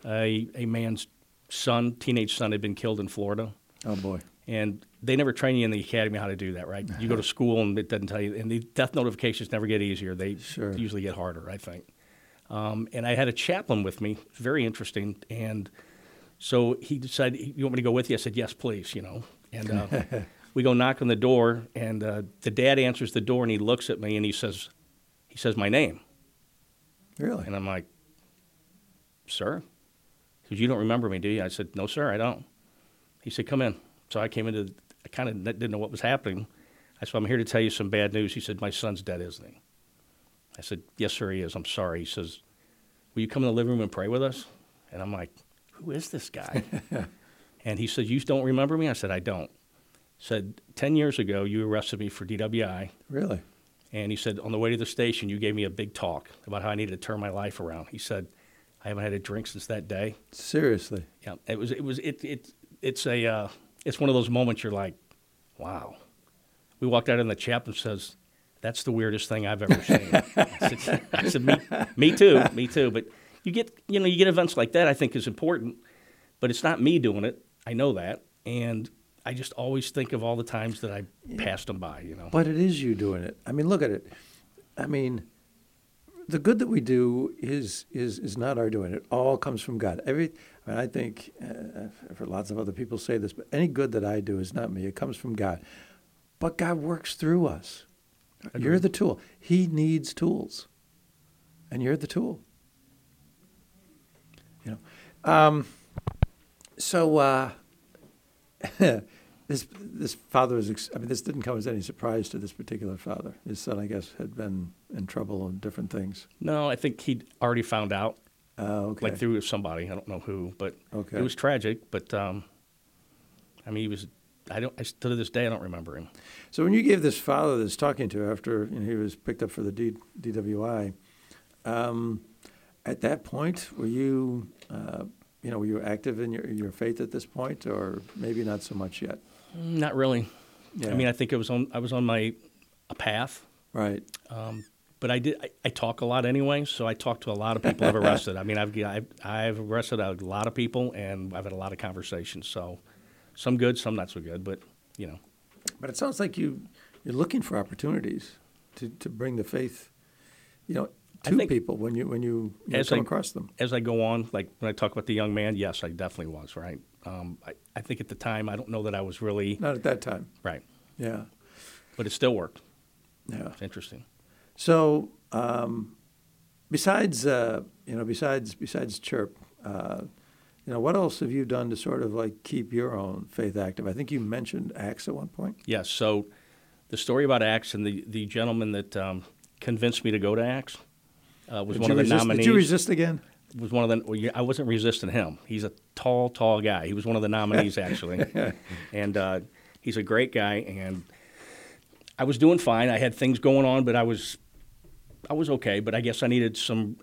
A a man's son, teenage son, had been killed in Florida. Oh boy. And they never train you in the academy how to do that, right? You go to school and it doesn't tell you. And the death notifications never get easier; they Sure. usually get harder, I think. Um, and I had a chaplain with me, very interesting. And so he decided, "You want me to go with you?" I said, "Yes, please." You know, and uh, we go knock on the door, and uh, the dad answers the door, and he looks at me and he says, "He says my name," Really? and I'm like, "Sir," because you don't remember me, do you? I said, "No, sir, I don't." He said, "Come in." So I came into I kind of didn't know what was happening. I said, I'm here to tell you some bad news. He said, My son's dead, isn't he? I said, Yes, sir, he is. I'm sorry. He says, Will you come in the living room and pray with us? And I'm like, Who is this guy? and he said, You don't remember me? I said, I don't. He said, 10 years ago, you arrested me for DWI. Really? And he said, On the way to the station, you gave me a big talk about how I needed to turn my life around. He said, I haven't had a drink since that day. Seriously? Yeah, it was, it was, it, it, it's a, uh, it's one of those moments you're like, wow. We walked out in the chaplain says, that's the weirdest thing I've ever seen. I said, I said me, me too, me too. But you get, you know, you get events like that. I think is important, but it's not me doing it. I know that, and I just always think of all the times that I passed them by. You know. But it is you doing it. I mean, look at it. I mean, the good that we do is is is not our doing. It all comes from God. Every, Mean, I think, uh, for lots of other people say this, but any good that I do is not me. It comes from God. But God works through us. You're the tool. He needs tools, and you're the tool. You know, um, so uh, this this father was. Ex- I mean, this didn't come as any surprise to this particular father. His son, I guess, had been in trouble and different things. No, I think he'd already found out, Uh, okay. like through somebody. I don't know who, but Okay. it was tragic. But um, I mean, he was. I don't. I, to this day, I don't remember him. So when you gave this father this talking to after you know, he was picked up for the D, DWI, um, at that point were you, uh, you know, were you active in your your faith at this point, or maybe not so much yet? Not really. Yeah. I mean, I think it was on. I was on my a path. right. Um, but I did. I, I talk a lot anyway, so I talk to a lot of people I've arrested. I mean, I've I've, I've arrested a lot of people, and I've had a lot of conversations. So, some good, some not so good. But you know, But it sounds like you you're looking for opportunities to, to bring the faith, you know, to think- people when you when you, you know, come I- across them. as I go on, like when I talk about the young man, yes, I definitely was right. Um, I, I think at the time, I don't know that I was really Not at that time. right, Yeah. but it still worked. Yeah. It's interesting. So, um, besides uh, you know, besides besides chirp, uh, you know, what else have you done to sort of like keep your own faith active? I think you mentioned Acts at one point. Yes. So, the story about Acts and the the gentleman that um, convinced me to go to Acts uh, was Did one of the resist, nominees. Did you resist again? was one of the. Well, yeah, I wasn't resisting him. He's a tall, tall guy. He was one of the nominees actually, and uh, he's a great guy. And I was doing fine. I had things going on, but I was, I was okay. But I guess I needed some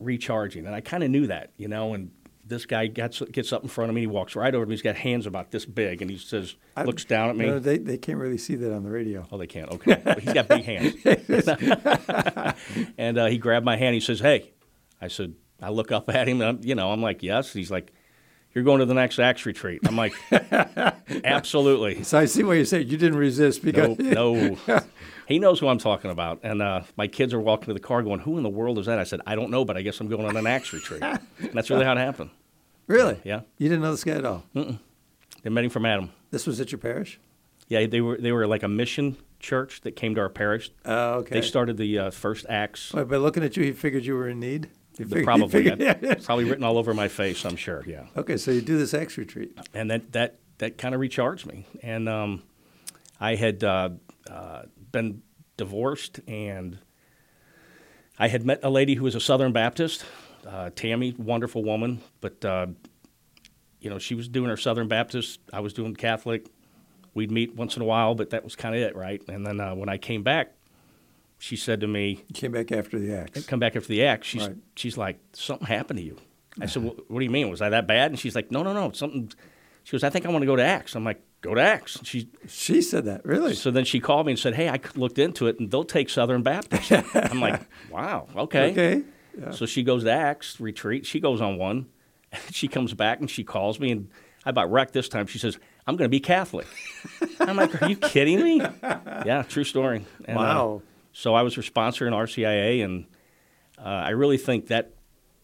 recharging, and I kind of knew that, you know. And this guy gets gets up in front of me. He walks right over to me. He's got hands about this big, and he says, I- looks down at me. No, they they can't really see that on the radio. Oh, they can't. Okay, but he's got big hands. and uh, he grabbed my hand. He says, "Hey," I said. I look up at him. And I'm, you know, I'm like, "Yes." He's like, "You're going to the next Acts retreat." I'm like, "Absolutely." So I see what you say you didn't resist No, because no. He knows who I'm talking about. And uh, my kids are walking to the car, going, "Who in the world is that?" I said, "I don't know, but I guess I'm going on an Acts retreat." And that's really how it happened. really, Yeah. you didn't know this guy at all. They met him from Adam. This was at your parish. Yeah, they were they were like a mission church that came to our parish. Oh, okay. They started the uh, first Acts By, by looking at you, he figured you were in need. Figured- Probably. figured- yeah. Probably written all over my face, I'm sure. Yeah. Okay, so you do this Acts retreat. And that, that, that kind of recharged me. And um, I had uh, uh, been divorced, and I had met a lady who was a Southern Baptist, uh, Tammy, wonderful woman. But, uh, you know, she was doing her Southern Baptist. I was doing Catholic. We'd meet once in a while, but that was kind of it, right? And then uh, when I came back, she said to me, You came back after the Acts. come back after the act. She's Right. she's like, something happened to you. I said, well, what do you mean? Was I that bad? And she's like, no, no, no, something. She goes, I think I want to go to Acts. I'm like, go to Acts. She She said that, really? so then she called me and said, hey, I looked into it and they'll take Southern Baptist. I'm like, wow, okay. Okay. Yeah. So she goes to Acts retreat. She goes on one. She comes back and she calls me and I about wrecked this time. She says, I'm going to be Catholic. I'm like, are you kidding me? Yeah, true story. And, uh, Wow. so I was her sponsor in RCIA, and uh, I really think that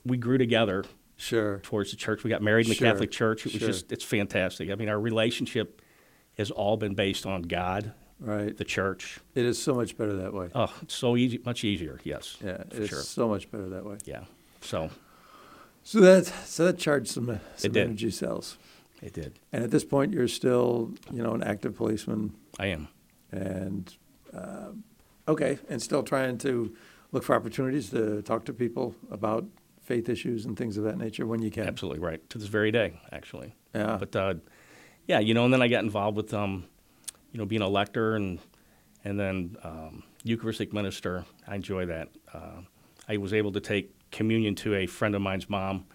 we grew together Sure. towards the church. We got married in the Sure, Catholic Church. It was sure. just, it's fantastic. I mean, our relationship has all been based on God, Right. the church. It is so much better that way. Oh, it's so easy, much easier. Yes, Yeah, it's sure. so much better that way. Yeah. So So that so that charged some uh, some energy cells. It did. And at this point, you're still, you know, an active policeman, I am. and uh, okay, and still trying to look for opportunities to talk to people about faith issues and things of that nature when you can. Absolutely right. To this very day, actually. Yeah. But uh, yeah, you know, and then I got involved with um, you know, being a lector and and then um, Eucharistic minister. I enjoy that. Uh, I was able to take communion to a friend of mine's mom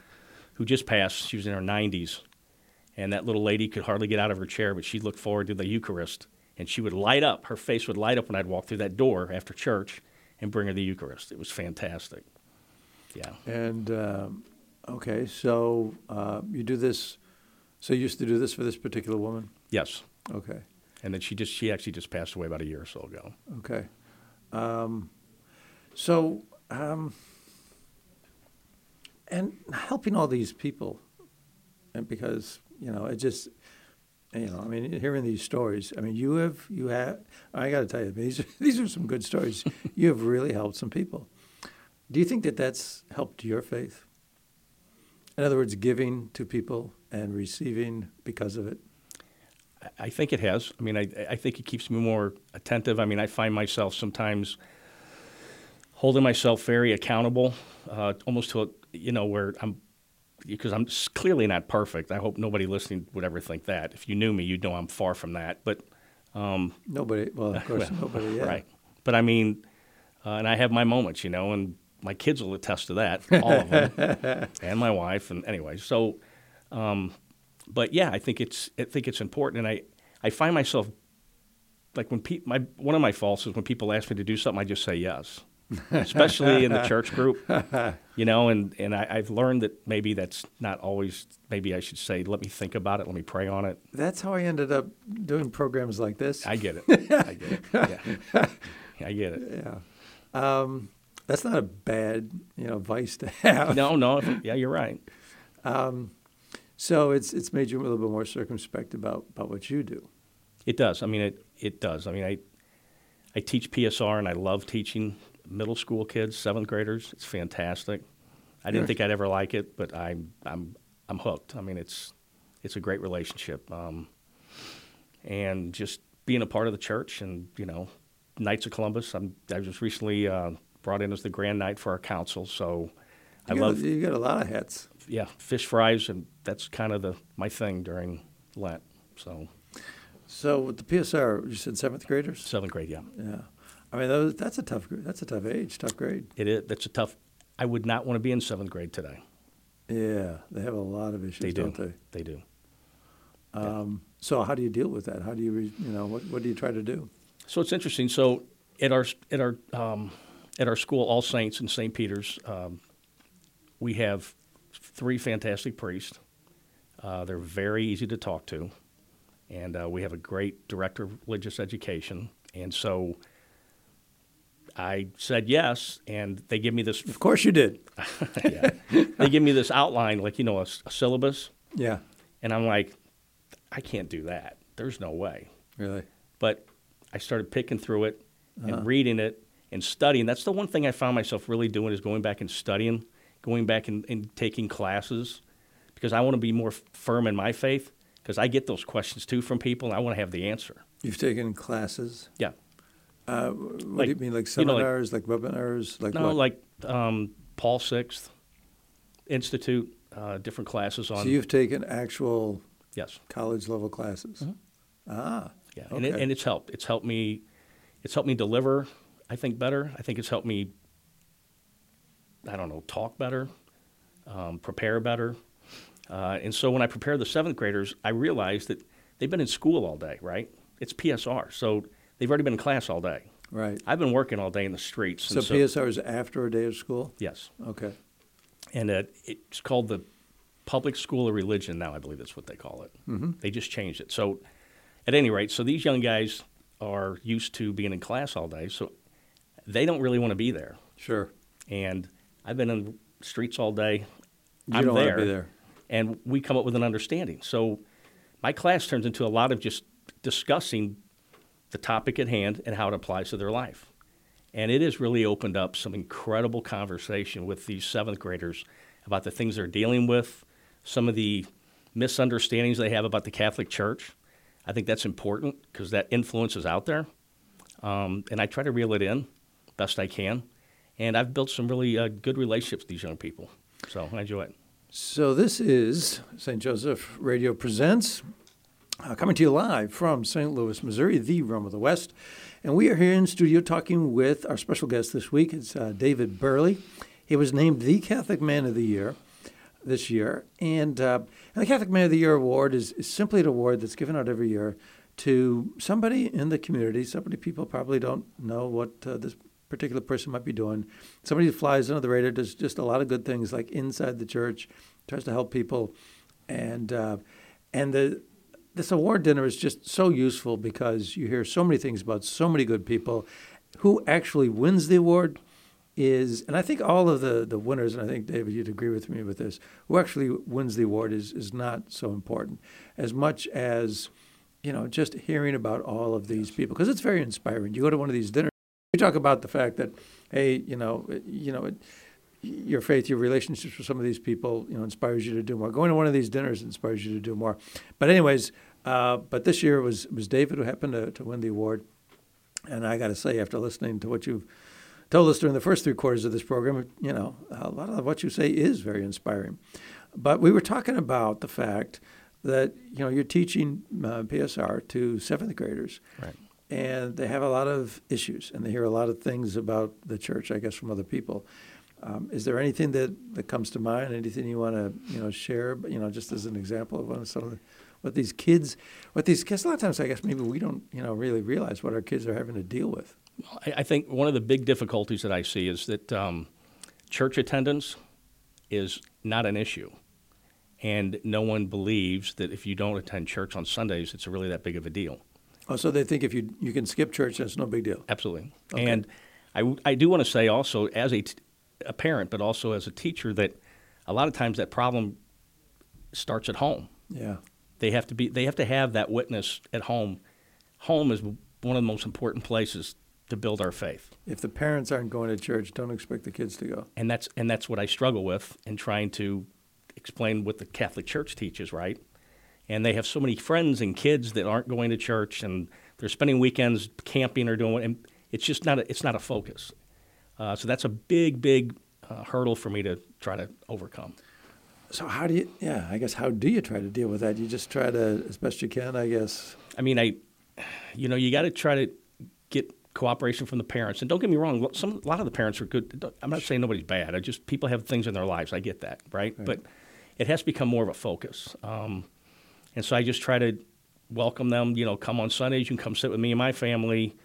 who just passed. She was in her 90s, and that little lady could hardly get out of her chair, but she looked forward to the Eucharist, and she would light up. Her face would light up when I'd walk through that door after church and bring her the Eucharist. It was fantastic. Yeah. And um, okay, so uh, you do this. So you used to do this for this particular woman. Yes. Okay. And then she just she actually just passed away about a year or so ago. Okay. Um, so, um, and helping all these people, and because you know, it just, you know, I mean, hearing these stories. I mean, you have, you have. I got to tell you, these are, these are some good stories. you have really helped some people. Do you think that that's helped your faith? In other words, giving to people and receiving because of it. I- think it has. I mean, I, I think it keeps me more attentive. I mean, I find myself sometimes holding myself very accountable, uh, almost to a, you know where I'm because I'm clearly not perfect. I hope nobody listening would ever think that. If you knew me, you'd know I'm far from that. But um, Nobody. Well, of course, well, nobody. Yeah. right. But I mean, uh, and I have my moments, you know, and my kids will attest to that, all of them, and my wife, and anyway. So, um, but yeah, I think it's I think it's important, and I I find myself like when pe- my one of my faults is when people ask me to do something, I just say yes, especially in the church group, you know, and and I, I've learned that maybe that's not always. Maybe I should say, let me think about it, let me pray on it. That's how I ended up doing programs like this. I get it. I get it. Yeah. I get it. Yeah. Um, that's not a bad, you know, vice to have. No, no. Yeah, you're right. So it's it's made you a little bit more circumspect about about what you do. It does. I mean, it, it does. I mean, I, I teach PSR and I love teaching middle school kids, seventh graders. It's fantastic. I didn't Sure. think I'd ever like it, but I'm, I'm, I'm hooked. I mean, it's, it's a great relationship. Um, and just being a part of the church and, you know, Knights of Columbus. I'm, I was recently uh, brought in as the Grand Knight for our council. So I You got, love, you got a lot of hats. yeah, fish fries. And that's kind of the, my thing during Lent. So So with the PSR, you said seventh graders. seventh grade, yeah. Yeah. I mean, those, that's a tough. That's a tough age, tough grade. It is. That's a tough. I would not want to be in seventh grade today. Yeah, they have a lot of issues, They do. don't they? They do. Um, so how do you deal with that? How do you, re, you know, what what do you try to do? So it's interesting. So at our at our um, at our school, All Saints in St. Peter's, um, we have three fantastic priests. Uh, they're very easy to talk to, and uh, we have a great director of religious education. And so I said yes, and they give me this. Of course, you did. yeah, they give me this outline, like you know, a syllabus, Yeah, and I'm like, I can't do that. There's no way. really. but I started picking through it Uh-huh. and reading it and studying. That's the one thing I found myself really doing is going back and studying, going back and, and taking classes because I want to be more firm in my faith because I get those questions too from people and I want to have the answer. You've taken classes. Yeah. Uh, what do you mean, like you know, like- seminars, like, webinars, like no, what? like um, Paul Sixth Institute, uh, different classes on. so you've taken actual yes. college level classes. Ah, Yeah, and, it, and it's helped. It's helped me. It's helped me deliver. I think better. I think it's helped me. I don't know, talk better, um, prepare better, uh, and so when I prepare the seventh graders, I realize that they've been in school all day. Right? It's PSR, so they've already been in class all day. right. I've been working all day in the streets. So and PSR is after a day of school. Yes, Okay. and uh, it's called the Public School of Religion now. I believe that's what they call it. Mm-hmm. They just changed it. So, at any rate, so these young guys are used to being in class all day, so they don't really want to be there. Sure. And I've been in the streets all day. You I'm don't there, be there. and we come up with an understanding. So, my class turns into a lot of just discussing the topic at hand and how it applies to their life. And it has really opened up some incredible conversation with these seventh graders about the things they're dealing with, some of the misunderstandings they have about the Catholic Church. I think that's important because that influence is out there. Um, and I try to reel it in best I can. And I've built some really uh, good relationships with these young people. So I enjoy it. So this is St. Joseph Radio Presents, uh, coming to you live from St. Louis, Missouri, the Rome of the West. And we are here in studio talking with our special guest this week. It's uh, David Buehrle. He was named the Catholic Man of the Year this year. And, uh, and the Catholic Man of the Year award is, is simply an award that's given out every year to somebody in the community, somebody people probably don't know what uh, this particular person might be doing. Somebody who flies under the radar, does just a lot of good things, like inside the church, tries to help people, and uh, and the this award dinner is just so useful because you hear so many things about so many good people. Who actually wins the award is, and I think all of the, the winners, and I think David, you'd agree with me with this. Who actually wins the award is is not so important as much as you know just hearing about all of these people because it's very inspiring. You go to one of these dinners, talk about the fact that hey, you know, you know. Your faith, your relationships with some of these people, you know, inspires you to do more. Going to one of these dinners inspires you to do more. But anyways, uh, but this year was was David who happened to, to win the award, and I got to say, after listening to what you've told us during the first three quarters of this program, you know, a lot of what you say is very inspiring. But we were talking about the fact that you know you're teaching uh, PSR to seventh graders, Right. And they have a lot of issues, and they hear a lot of things about the church, I guess, from other people. Um, is there anything that, that comes to mind? Anything you want to you know share? You know, just as an example of what some of the, what these kids, what these kids. A lot of times, I guess maybe we don't you know really realize what our kids are having to deal with. I, I think one of the big difficulties that I see is that um, church attendance is not an issue. And no one believes that if you don't attend church on Sundays, it's really that big of a deal. Oh, so they think if you you can skip church, that's no big deal. Absolutely. And I, I do want to say also, as a, t- a parent, but also as a teacher, that a lot of times that problem starts at home. Yeah. They have to be. They have to have that witness at home. Home is one of the most important places to build our faith, If the parents aren't going to church, don't expect the kids to go. and that's and that's what I struggle with in trying to explain what the Catholic Church teaches. Right, and they have so many friends and kids that aren't going to church, and they're spending weekends camping or doing. what- And it's just not. A, it's not a focus. Uh, so that's a big, big uh, hurdle for me to try to overcome. So how do you? Yeah, I guess how do you try to deal with that? You just try to as best you can, I guess. I mean, I, you know, you got to try to get cooperation from the parents. And don't get me wrong, some a lot of the parents are good. I'm not saying nobody's bad. I just people have things in their lives. I get that, right? But it has to become more of a focus. Um, and so I just try to welcome them. You know, come on Sundays. You can come sit with me and my family.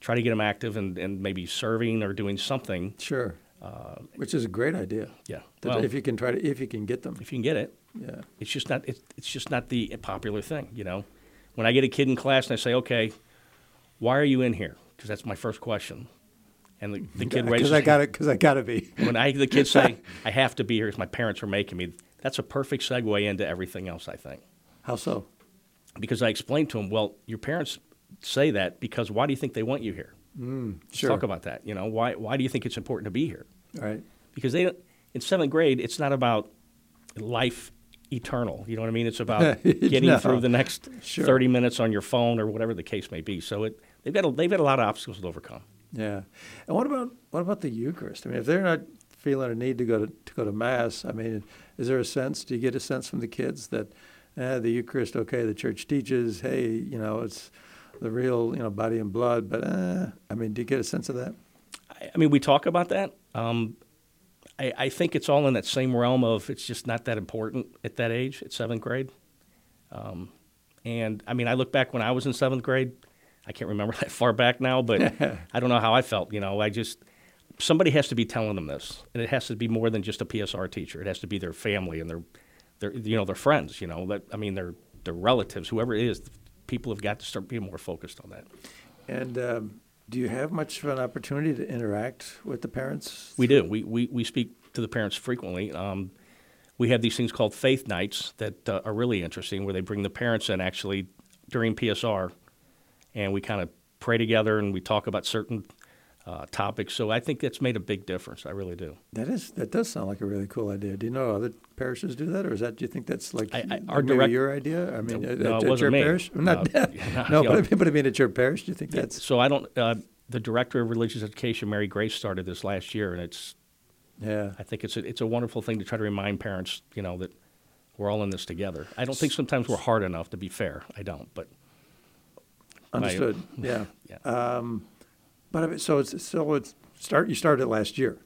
Try to get them active and, and maybe serving or doing something. Sure. Uh, Which is a great idea. Yeah. Well, if you can try to, if you can get them. if you can get it, Yeah. it's just not it's, it's just not the popular thing you know when i get a kid in class and i say okay why are you in here because that's my first question and the, the kid raises Because I got it. Because I got to be. when i the kids say i have to be here because my parents are making me that's a perfect segue into everything else i think How so? because i explained to them well your parents say that because why do you think they want you here mm, Let's Sure. talk about that you know why, why do you think it's important to be here right. because they in seventh grade, it's not about life eternal. You know what I mean? It's about getting No. through the next Sure. thirty minutes on your phone or whatever the case may be. So it, they've got a, they've got a lot of obstacles to overcome. Yeah. And what about what about the Eucharist? I mean, if they're not feeling a need to go to, to go to mass, I mean, is there a sense? Do you get a sense from the kids that eh, the Eucharist, okay, the church teaches, hey, you know, it's the real, you know, body and blood, but uh, I mean, do you get a sense of that? I, I mean, we talk about that. Um, I, I think it's all in that same realm of it's just not that important at that age, at seventh grade. Um, and I mean, I look back when I was in seventh grade. I can't remember that far back now, but I don't know how I felt. You know, I just somebody has to be telling them this, and it has to be more than just a PSR teacher. It has to be their family and their, their you know, their friends. You know, that I mean, their their relatives, whoever it is. People have got to start being more focused on that. And um, do you have much of an opportunity to interact with the parents? We do. We, we, we speak to the parents frequently. Um, we have these things called faith nights that uh, are really interesting, where they bring the parents in actually during PSR, and we kind of pray together and we talk about certain uh, topics. So I think that's made a big difference. I really do. That is that does sound like a really cool idea. Do you know other parishes do that, or is that do you think that's like I- I- our direct- your idea? I mean, No, at, no, it at wasn't your me. parish? Not Uh, no, but. I mean, but I mean at your parish. Do you think that's So I don't. Uh, the director of religious education, Mary Grace, started this last year, and it's. yeah? I think it's a, it's a wonderful thing to try to remind parents, you know, that we're all in this together. I don't think sometimes we're hard enough. To be fair, I don't. But Understood. yeah. yeah, But I mean, so it's so it's start. You started it last year.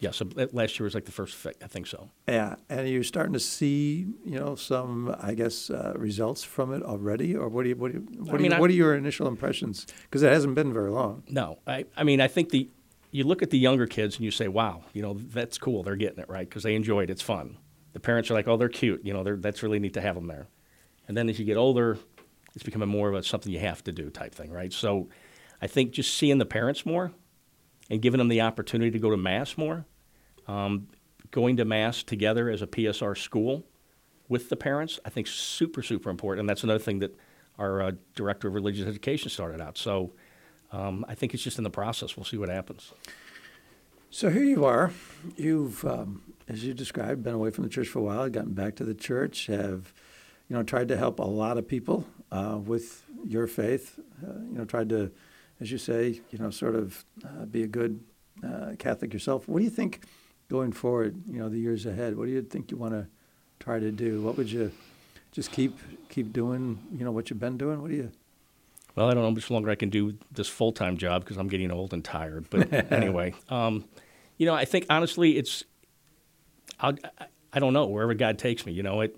yeah. So uh, last year was like the first. fi- I think so. Yeah, and you're starting to see, you know, some, I guess, uh, results from it already, or what do you, what do you, what, do mean, you, I- what are your initial impressions? Because it hasn't been very long. No, I, I mean, I think the you look at the younger kids and you say, "Wow, you know, that's cool. They're getting it right because they enjoy it. It's fun." The parents are like, "Oh, they're cute. You know, they're, that's really neat to have them there." And then as you get older, it's becoming more of a something you have to do type thing, right? So, I think just seeing the parents more and giving them the opportunity to go to mass more, um, going to mass together as a PSR school with the parents, I think super super important. And that's another thing that our uh, director of religious education started out. So. Um, I think it's just in the process. We'll see what happens. So here you are. You've, um, as you described, been away from the church for a while, gotten back to the church, have, you know, tried to help a lot of people uh, with your faith. Uh, you know, tried to, as you say, you know, sort of uh, be a good uh, Catholic yourself. What do you think going forward? You know, the years ahead. What do you think you want to try to do? What would you just keep keep doing? You know, what you've been doing. What do you? Well, I don't know how much longer I can do this full time job because I'm getting old and tired. But anyway, um, you know, I think honestly, it's I'll, I, I don't know wherever God takes me. You know, it.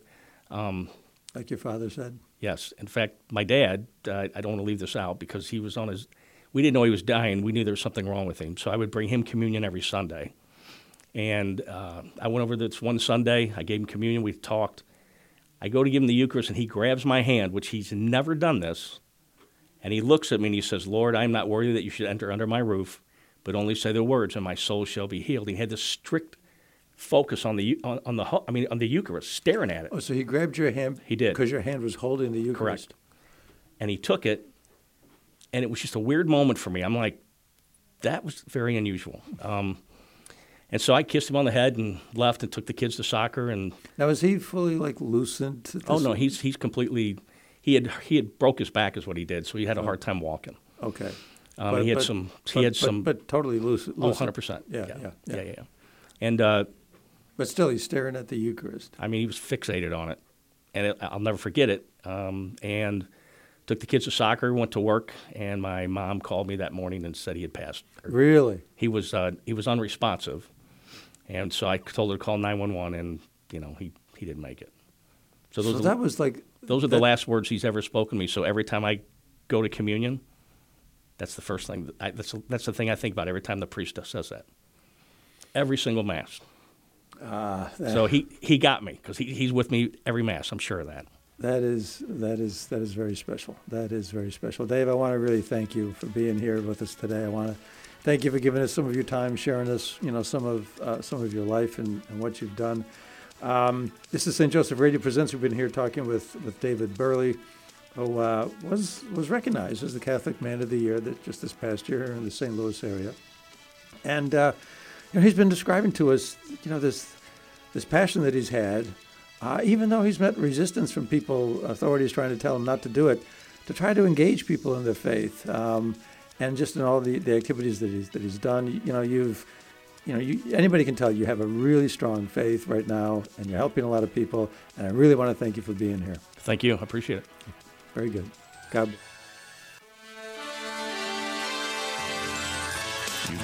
Like your father said. Yes, in fact, my dad. Uh, I don't want to leave this out because he was on his. We didn't know he was dying. We knew there was something wrong with him. So I would bring him communion every Sunday. And uh, I went over this one Sunday. I gave him communion. We talked. I go to give him the Eucharist, and he grabs my hand, which he's never done this. And he looks at me and he says, Lord, I am not worthy that you should enter under my roof, but only say the words, and my soul shall be healed. He had this strict focus on the on, on the I mean on the Eucharist, staring at it. Oh, so he grabbed your hand. He did. because your hand was holding the Eucharist. Correct. And he took it, and it was just a weird moment for me. I'm like, that was very unusual. Um, and so I kissed him on the head and left and took the kids to soccer. And Now is he fully like loosened? oh no, he's he's completely he had he had broke his back is what he did, so he had a hard time walking. Okay. Um, he had some he but- had some but totally loose. oh 100 percent Yeah, yeah yeah, yeah yeah. yeah, yeah. And uh, But still, he's staring at the Eucharist. I mean, he was fixated on it, and it, I'll never forget it. Um, and took the kids to soccer, went to work, and my mom called me that morning and said he had passed. Really? He was uh, he was unresponsive, and so I told her to call nine one one, and you know he he didn't make it. So So are, that was like. those are the last words he's ever spoken to me. So every time I go to communion, that's the first thing. That I, that's that's the thing I think about every time the priest says that. Every single mass. Ah, So he, he got me because he, he's with me every mass. I'm sure of that. That is that is that is very special. That is very special, Dave. I want to really thank you for being here with us today. I want to thank you for giving us some of your time, sharing us, you know, some of uh, some of your life and, and what you've done. Um, this is St. Joseph Radio Presents. We've been here talking with with David Buehrle, who uh, was was recognized as the Catholic Man of the Year that just this past year in the St. Louis area, and uh, you know, he's been describing to us, you know, this this passion that he's had, uh, even though he's met resistance from people, authorities trying to tell him not to do it, to try to engage people in their faith, um, and just in all the, the activities that he's that he's done. You know, you've, you know, you, anybody can tell you have a really strong faith right now, and you're helping a lot of people. And I really want to thank you for being here. Thank you. I appreciate it. Very good. God.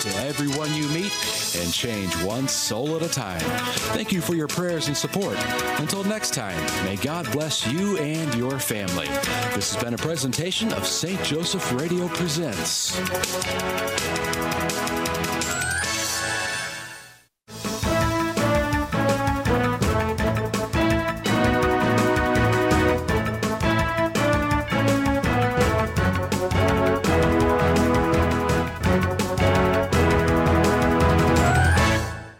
to everyone you meet and change one soul at a time. Thank you for your prayers and support. Until next time, may God bless you and your family. This has been a presentation of St. Joseph Radio Presents.